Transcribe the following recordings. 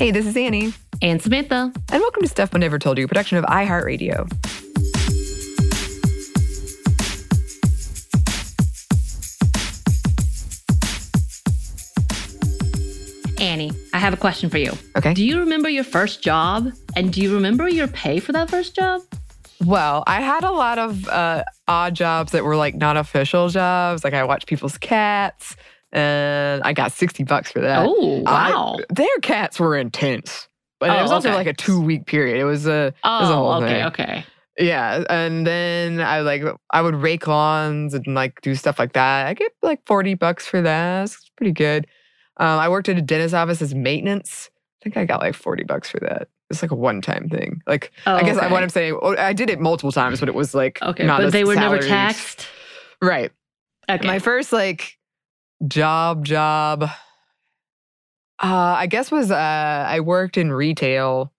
Hey, this is Annie. And Samantha. And welcome to Stuff Mom Never Told You, production of iHeartRadio. Annie, I have a question for you. Okay. Do you remember your first job? And do you remember your pay for that first job? Well, I had a lot of uh, odd jobs that were like not official jobs. Like I watched people's cats and I got 60 bucks for that. Oh, wow. I, their cats were intense. But it Oh, was also okay. like a two week period. It was a, it was a whole oh, okay, thing. okay. Yeah. And then I like, I would rake lawns and like do stuff like that. I get like 40 bucks for that. It's pretty good. Um, I worked at a dentist's office as maintenance. I think I got like 40 bucks for that. It's like a one time thing. Like, Oh, I guess I, okay. what I'm saying, oh, I did it multiple times, but it was like Okay, not but they were never taxed. Right. Okay. My first like job job, uh, I guess was uh, I worked in retail.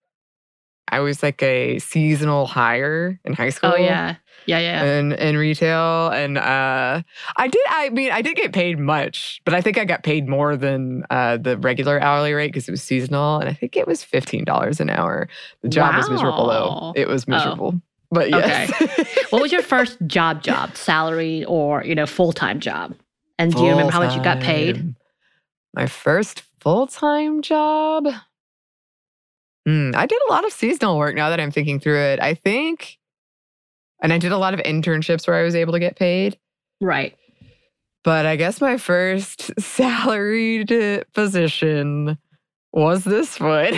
I was like a seasonal hire in high school. oh yeah, yeah, yeah. In, in retail, and uh, I did. I mean, I did get paid much, but I think I got paid more than uh, the regular hourly rate because it was seasonal, and I think it was fifteen dollars an hour. The job was miserable though. It was Oh. miserable, but yes. what was your first job? Job, salary, or you know, full time job? And do you remember how much you got paid? My first full time job. Hmm, I did a lot of seasonal work now that I'm thinking through it. I think, and I did a lot of internships where I was able to get paid. Right. But I guess my first salaried position was this one.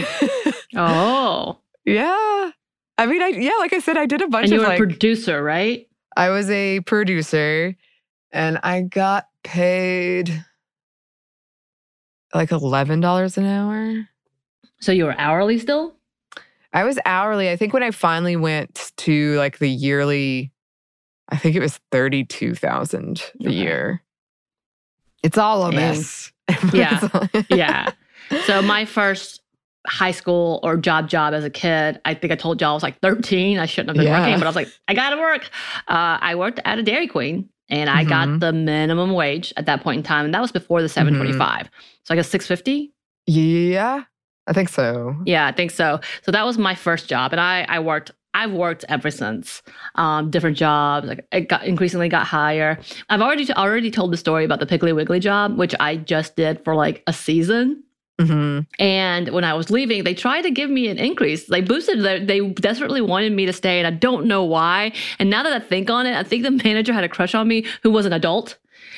Oh, yeah. I mean, I yeah, like I said, I did a bunch and you of were like a producer, right? I was a producer and I got paid like $11 an hour. So you were hourly still. I was hourly. I think when I finally went to like the yearly, I think it was 32,000 a Okay. year. It's all a mess. Yeah. Yeah. So my first high school or job job as a kid, I think I told y'all I was like 13. I shouldn't have been Yeah. working, but I was like, I gotta work. Uh, I worked at a Dairy Queen and I got Mhm. the minimum wage at that point in time. And that was before the 725. So I guess 650. yeah, I think so. Yeah, I think so. So that was my first job. And I, I worked, I've worked ever since. Um, different jobs. Like it got increasingly got higher. I've already already told the story about the Piggly Wiggly job, which I just did for like a season. Hmm And when I was leaving, they tried to give me an increase. They boosted, they, they desperately wanted me to stay, and I don't know why. And now that I think on it, I think the manager had a crush on me who was an adult.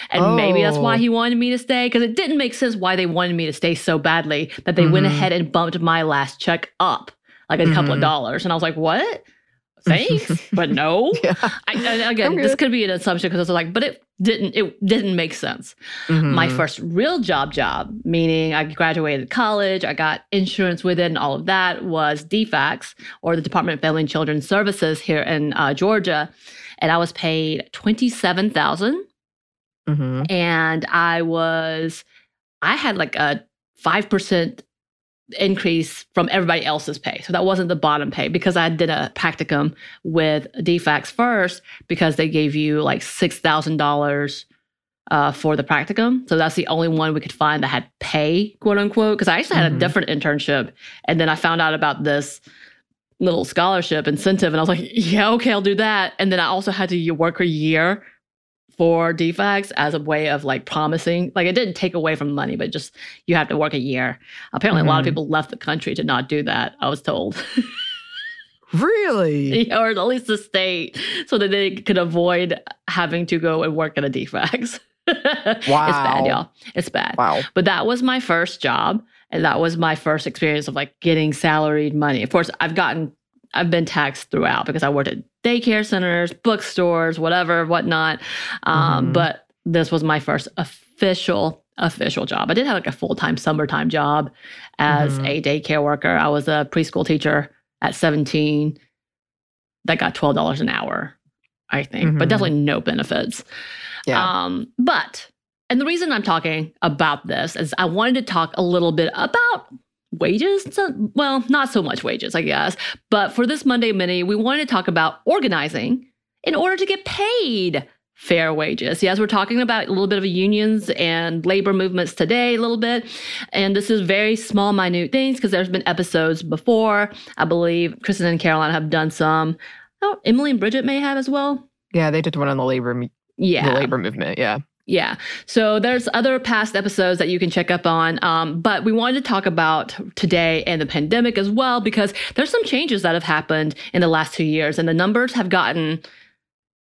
And maybe that's why Oh. he wanted me to stay, because it didn't make sense why they wanted me to stay so badly that they went Mhm. ahead and bumped my last check up like a couple of Mhm. dollars. And I was like, what? Thanks, but no. Yeah. I, again, this could be an assumption because I was like, but it didn't. It didn't make sense my Mhm. first real job job meaning i graduated college i got insurance with it and all of that was DFCS or the department of family and children's services here in uh, georgia and i was paid 27000 Mhm. and i was i had like a 5% increase from everybody else's pay so that wasn't the bottom pay because i did a practicum with DFCS first because they gave you like $6000 uh, for the practicum. So that's the only one we could find that had pay, quote unquote. Because I actually had Mhm. a different internship. And then I found out about this little scholarship incentive. And I was like, yeah, okay, I'll do that. And then I also had to work a year for DFCS as a way of like promising. Like it didn't take away from money, but just you have to work a year. Apparently, a lot of Mhm. people left the country to not do that, I was told. Really? or at least the state, so that they could avoid having to go and work at a DFCS. Wow. It's bad, y'all. It's bad. Wow. But that was my first job. And that was my first experience of like getting salaried money. Of course, I've gotten, I've been taxed throughout because I worked at daycare centers, bookstores, whatever, whatnot. Um, Mhm. But this was my first official, official job. I did have like a full time summertime job as Mhm. a daycare worker. I was a preschool teacher at 17 that got $12 an hour, I think, but Mhm. definitely no benefits. Yeah. Um, but, and the reason I'm talking about this is I wanted to talk a little bit about wages. Well, not so much wages, I guess. But for this Monday Mini, we wanted to talk about organizing in order to get paid fair wages. Yes, we're talking about a little bit of unions and labor movements today, a little bit. And this is very small, minute things because there's been episodes before. I believe Kristen and Caroline have done some. Oh, Emily and Bridget may have as well. Yeah, they did one on the labor yeah. the labor movement. Yeah. Yeah. So there's other past episodes that you can check up on. Um, but we wanted to talk about today and the pandemic as well, because there's some changes that have happened in the last two years, and the numbers have gotten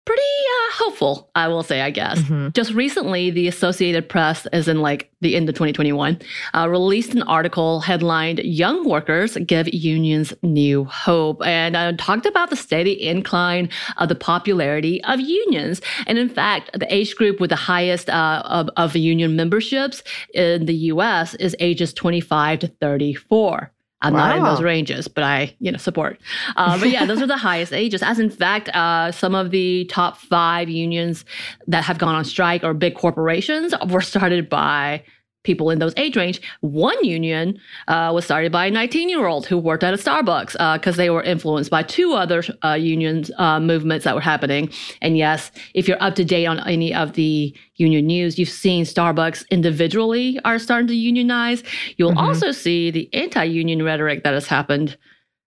pretty uh, hopeful, I will say, I guess. Mm-hmm. Just recently, the Associated Press, as in like the end of 2021, uh, released an article headlined Young Workers Give Unions New Hope and uh, talked about the steady incline of the popularity of unions. And in fact, the age group with the highest uh, of, of union memberships in the US is ages 25 to 34. I'm wow. not in those ranges, but I, you know, support. Uh, but yeah, those are the highest ages. As in fact, uh, some of the top five unions that have gone on strike or big corporations were started by people in those age range. One union uh, was started by a 19 year old who worked at a Starbucks because uh, they were influenced by two other uh, unions uh, movements that were happening. And yes, if you're up to date on any of the union news, you've seen Starbucks individually are starting to unionize. You'll mm-hmm. also see the anti union rhetoric that has happened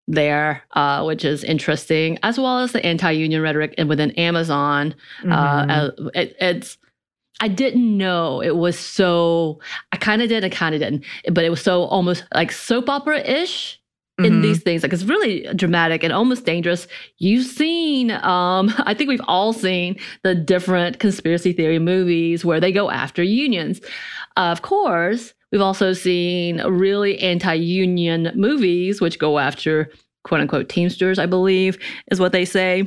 there, uh, which is interesting, as well as the anti-union rhetoric and within Amazon. Uh, mm-hmm. Uh, it, it's I didn't know it was so. I kind of did, I kind of didn't, but it was so almost like soap opera ish in mm-hmm. these things. Like it's really dramatic and almost dangerous. You've seen, um, I think we've all seen the different conspiracy theory movies where they go after unions. Uh, of course, we've also seen really anti-union movies which go after quote unquote teamsters. I believe is what they say.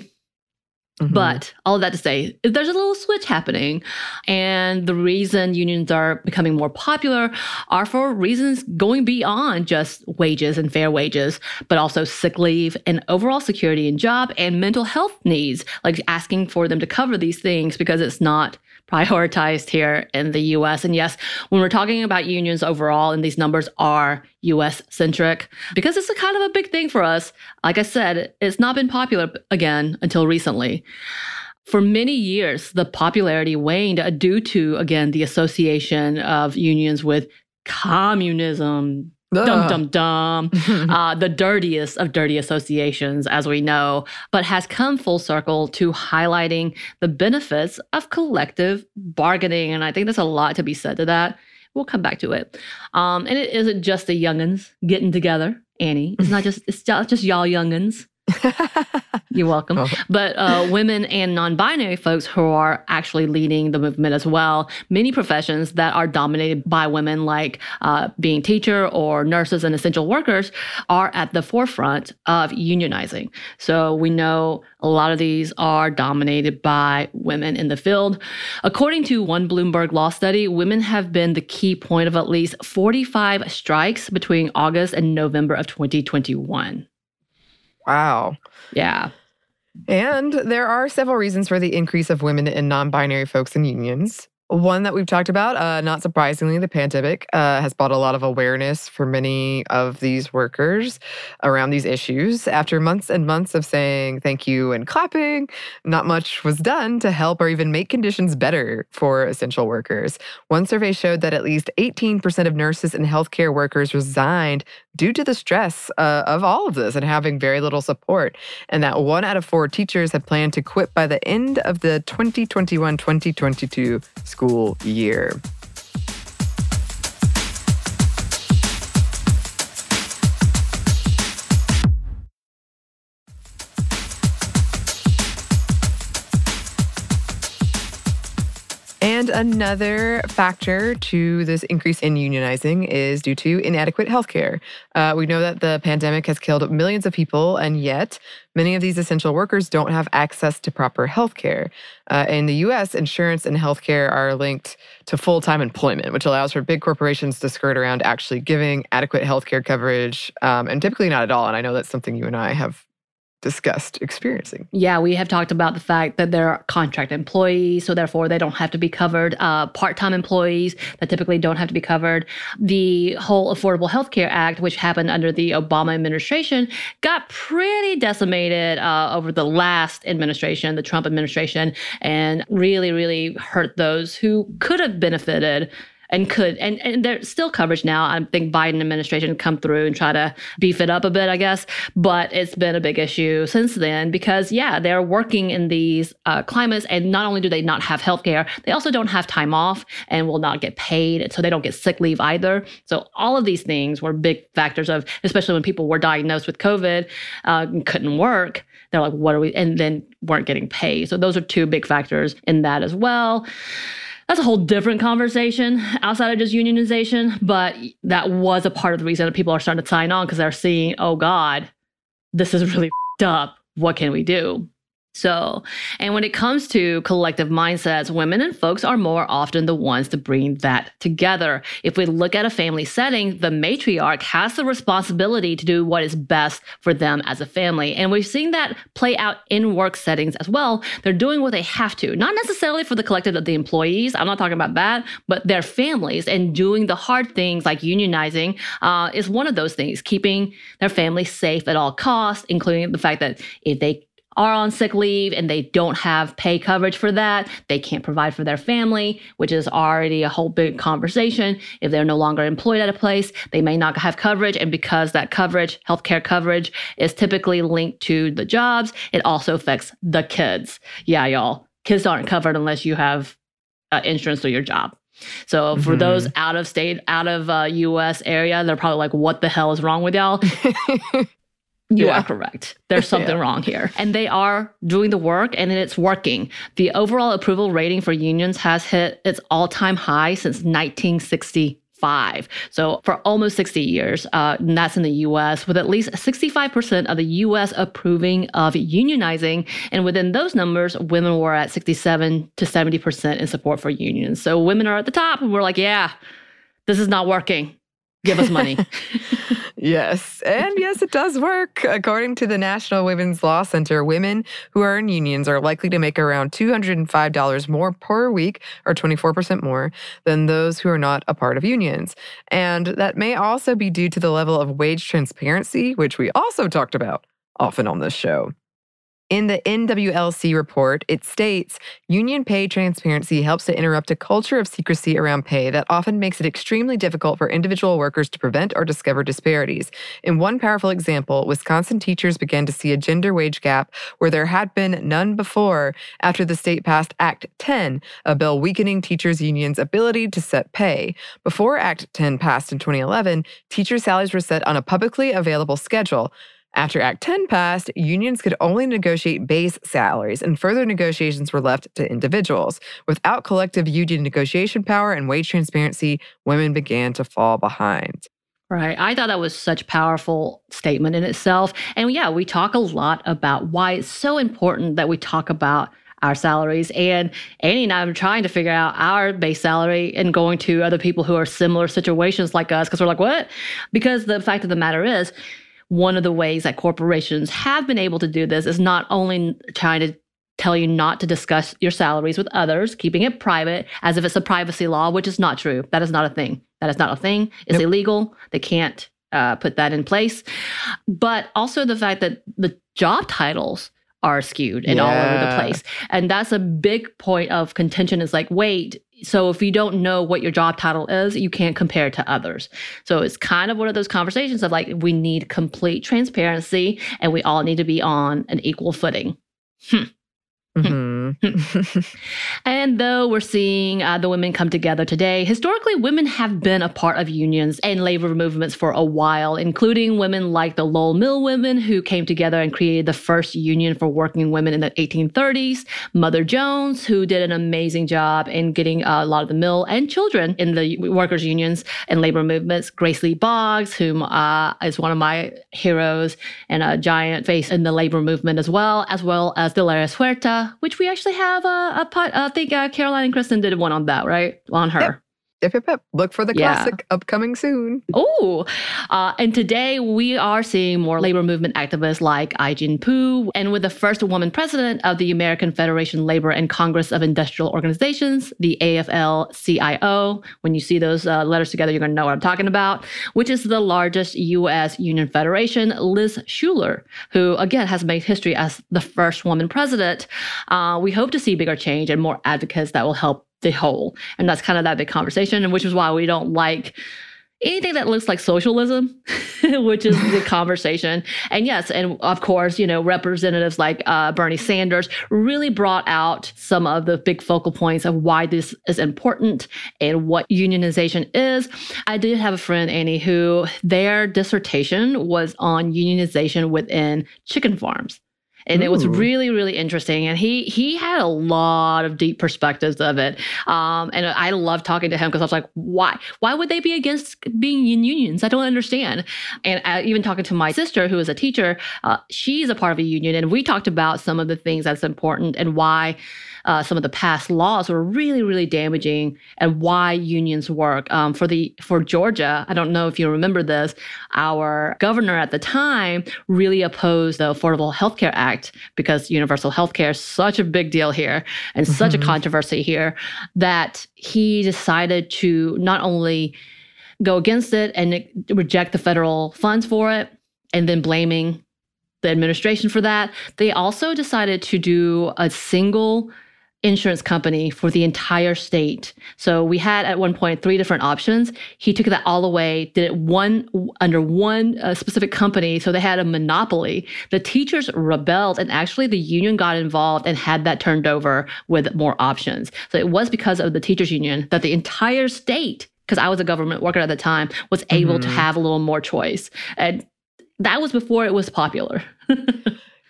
Mm-hmm. But all of that to say, there's a little switch happening. And the reason unions are becoming more popular are for reasons going beyond just wages and fair wages, but also sick leave and overall security in job and mental health needs, like asking for them to cover these things because it's not prioritized here in the US. And yes, when we're talking about unions overall, and these numbers are US centric, because it's a kind of a big thing for us, like I said, it's not been popular again until recently. For many years, the popularity waned due to, again, the association of unions with communism, Dum dum dum. uh, the dirtiest of dirty associations, as we know, but has come full circle to highlighting the benefits of collective bargaining. And I think there's a lot to be said to that. We'll come back to it. Um, and it isn't just the youngins getting together, Annie. It's not just it's just y'all youngins. You're welcome. Oh. But uh, women and non binary folks who are actually leading the movement as well. Many professions that are dominated by women, like uh, being teacher or nurses and essential workers, are at the forefront of unionizing. So we know a lot of these are dominated by women in the field. According to one Bloomberg law study, women have been the key point of at least 45 strikes between August and November of 2021. Wow. Yeah. And there are several reasons for the increase of women and non binary folks in unions. One that we've talked about, uh, not surprisingly, the pandemic uh, has brought a lot of awareness for many of these workers around these issues. After months and months of saying thank you and clapping, not much was done to help or even make conditions better for essential workers. One survey showed that at least 18% of nurses and healthcare workers resigned due to the stress uh, of all of this and having very little support. And that one out of four teachers had planned to quit by the end of the 2021 2022 school year. And another factor to this increase in unionizing is due to inadequate healthcare. Uh, we know that the pandemic has killed millions of people, and yet many of these essential workers don't have access to proper healthcare. Uh, in the US, insurance and healthcare are linked to full time employment, which allows for big corporations to skirt around actually giving adequate healthcare coverage, um, and typically not at all. And I know that's something you and I have discussed experiencing. Yeah, we have talked about the fact that they're contract employees, so therefore they don't have to be covered. Uh, Part time employees that typically don't have to be covered. The whole Affordable Health Care Act, which happened under the Obama administration, got pretty decimated uh, over the last administration, the Trump administration, and really, really hurt those who could have benefited and could and, and there's still coverage now. I think Biden administration come through and try to beef it up a bit, I guess. But it's been a big issue since then because yeah, they're working in these uh, climates, and not only do they not have health care, they also don't have time off and will not get paid, so they don't get sick leave either. So all of these things were big factors of, especially when people were diagnosed with COVID, uh, couldn't work. They're like, what are we? And then weren't getting paid. So those are two big factors in that as well that's a whole different conversation outside of just unionization. But that was a part of the reason that people are starting to sign on because they're seeing, oh God, this is really up. What can we do? So, and when it comes to collective mindsets, women and folks are more often the ones to bring that together. If we look at a family setting, the matriarch has the responsibility to do what is best for them as a family. And we've seen that play out in work settings as well. They're doing what they have to, not necessarily for the collective of the employees. I'm not talking about that, but their families and doing the hard things like unionizing uh, is one of those things, keeping their family safe at all costs, including the fact that if they are on sick leave and they don't have pay coverage for that, they can't provide for their family, which is already a whole big conversation. If they're no longer employed at a place, they may not have coverage. And because that coverage, healthcare coverage, is typically linked to the jobs, it also affects the kids. Yeah, y'all, kids aren't covered unless you have uh, insurance through your job. So for mm-hmm. those out of state, out of uh, U.S. area, they're probably like, "What the hell is wrong with y'all?" You yeah. are correct. There's something yeah. wrong here. And they are doing the work and it's working. The overall approval rating for unions has hit its all time high since 1965. So for almost 60 years, uh, and that's in the US, with at least 65% of the US approving of unionizing. And within those numbers, women were at 67 to 70% in support for unions. So women are at the top and we're like, yeah, this is not working. Give us money. yes. And yes, it does work. According to the National Women's Law Center, women who are in unions are likely to make around $205 more per week, or 24% more, than those who are not a part of unions. And that may also be due to the level of wage transparency, which we also talked about often on this show. In the NWLC report, it states union pay transparency helps to interrupt a culture of secrecy around pay that often makes it extremely difficult for individual workers to prevent or discover disparities. In one powerful example, Wisconsin teachers began to see a gender wage gap where there had been none before after the state passed Act 10, a bill weakening teachers' unions' ability to set pay. Before Act 10 passed in 2011, teacher salaries were set on a publicly available schedule. After Act 10 passed, unions could only negotiate base salaries, and further negotiations were left to individuals. Without collective union negotiation power and wage transparency, women began to fall behind. Right. I thought that was such powerful statement in itself. And yeah, we talk a lot about why it's so important that we talk about our salaries. And Annie and I are trying to figure out our base salary and going to other people who are similar situations like us because we're like, what? Because the fact of the matter is, one of the ways that corporations have been able to do this is not only trying to tell you not to discuss your salaries with others, keeping it private as if it's a privacy law, which is not true. That is not a thing. That is not a thing. It's nope. illegal. They can't uh, put that in place. But also the fact that the job titles are skewed and yeah. all over the place. And that's a big point of contention is like, wait, so if you don't know what your job title is, you can't compare to others. So it's kind of one of those conversations of like, we need complete transparency and we all need to be on an equal footing. Hmm. Mm-hmm. and though we're seeing uh, the women come together today, historically, women have been a part of unions and labor movements for a while, including women like the Lowell Mill women, who came together and created the first union for working women in the 1830s, Mother Jones, who did an amazing job in getting uh, a lot of the mill and children in the workers' unions and labor movements, Grace Lee Boggs, whom uh, is one of my heroes and a giant face in the labor movement as well, as well as Dolores Huerta which we actually have a, a pot. I think uh, Caroline and Kristen did one on that, right? On her. Yep. Yep, yep, yep. Look for the Yeah. classic upcoming soon. Oh, uh, and today we are seeing more labor movement activists like Ai-jen Poo, and with the first woman president of the American Federation Labor and Congress of Industrial Organizations, the AFL-CIO. When you see those uh, letters together, you're going to know what I'm talking about. Which is the largest U.S. union federation. Liz Shuler, who again has made history as the first woman president. Uh, we hope to see bigger change and more advocates that will help the whole. And that's kind of that big conversation, and which is why we don't like anything that looks like socialism, which is the conversation. And yes, and of course, you know, representatives like uh, Bernie Sanders really brought out some of the big focal points of why this is important and what unionization is. I did have a friend, Annie, who their dissertation was on unionization within chicken farms and it was really really interesting and he he had a lot of deep perspectives of it um, and i love talking to him because i was like why why would they be against being in unions? I don't understand. And uh, even talking to my sister who is a teacher uh, she's a part of a union and we talked about some of the things that's important and why uh, some of the past laws were really, really damaging, and why unions work. Um, for the for Georgia, I don't know if you remember this. Our governor at the time really opposed the Affordable Health Care Act because universal health care is such a big deal here and such a Mhm. controversy here that he decided to not only go against it and reject the federal funds for it, and then blaming the administration for that. They also decided to do a single insurance company for the entire state. So we had at one point three different options. He took that all away, did it one under one uh, specific company. So they had a monopoly. The teachers rebelled, and actually the union got involved and had that turned over with more options. So it was because of the teachers union that the entire state, because I was a government worker at the time, was able to Mhm. have a little more choice. And that was before it was popular.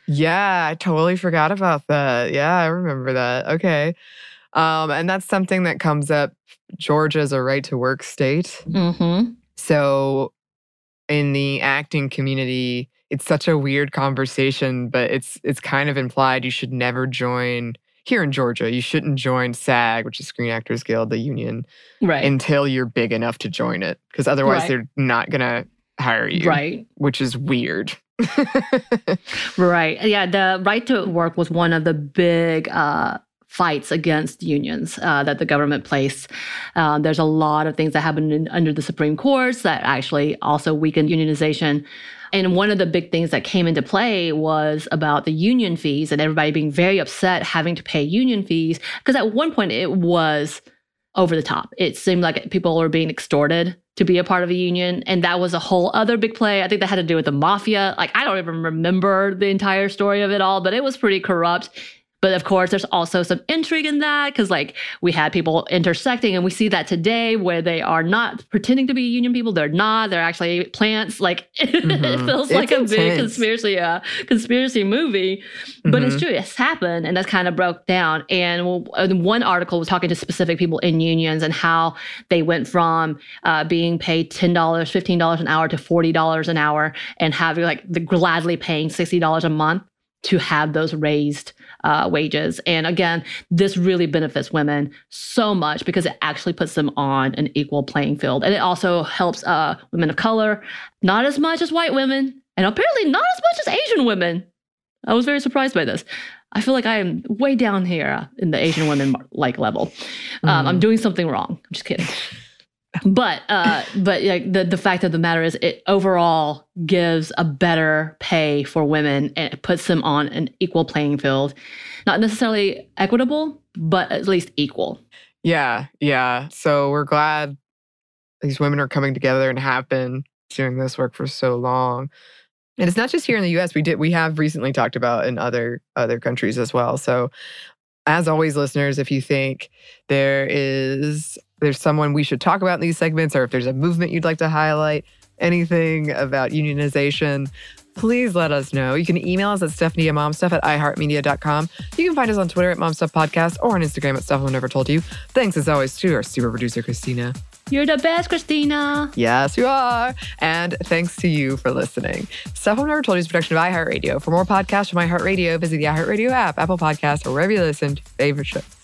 Yeah, I totally forgot about that. Yeah, I remember that. Okay. Um, and that's something that comes up. Georgia's a right to work state. mm-hmm. So in the acting community, it's such a weird conversation, but it's it's kind of implied you should never join here in Georgia, you shouldn't join SAG, which is Screen Actors Guild, the union, Right. until you're big enough to join it. Because otherwise Right. they're not gonna hire you. right. Which is weird. Right. Yeah. The right to work was one of the big uh, fights against unions uh, that the government placed. Uh, there's a lot of things that happened in, under the Supreme Courts that actually also weakened unionization. And one of the big things that came into play was about the union fees and everybody being very upset having to pay union fees. Because at one point it was over the top. It seemed like people were being extorted to be a part of a union. And that was a whole other big play. I think that had to do with the mafia. Like, I don't even remember the entire story of it all, but it was pretty corrupt. But of course, there's also some intrigue in that because, like, we had people intersecting, and we see that today where they are not pretending to be union people. They're not. They're actually plants. Like, it Mhm. feels It's like a big conspiracy, uh, conspiracy movie. But it's Mhm. true, it's happened, and that's kind of broke down. And one article was talking to specific people in unions and how they went from uh, being paid ten dollars, fifteen dollars an hour to forty dollars an hour, and having like the gladly paying sixty dollars a month to have those raised uh, wages. And again, this really benefits women so much because it actually puts them on an equal playing field, and it also helps uh, women of color, not as much as white women, and apparently not as much as Asian women. I was very surprised by this. I feel like I am way down here in the Asian women like level. Um, I'm Mhm. doing something wrong. I'm just kidding. But uh, but like the the fact of the matter is, it overall gives a better pay for women and it puts them on an equal playing field. Not necessarily equitable, but at least equal. Yeah, yeah. So we're glad these women are coming together and have been doing this work for so long. And it's not just here in the US. We did we have recently talked about in other other countries as well. So as always, listeners, if you think there is there's someone we should talk about in these segments, or if there's a movement you'd like to highlight, anything about unionization, please let us know. You can email us at Stephanie at momstuff at iheartmedia.com. You can find us on Twitter at momstuff podcast or on Instagram at stuff I never told you. Thanks as always to our super producer, Christina. You're the best, Christina. Yes, you are. And thanks to you for listening. Stuff I've Never Told You is a production of iHeartRadio. For more podcasts from iHeartRadio, visit the iHeartRadio app, Apple Podcasts, or wherever you listen to favorite shows.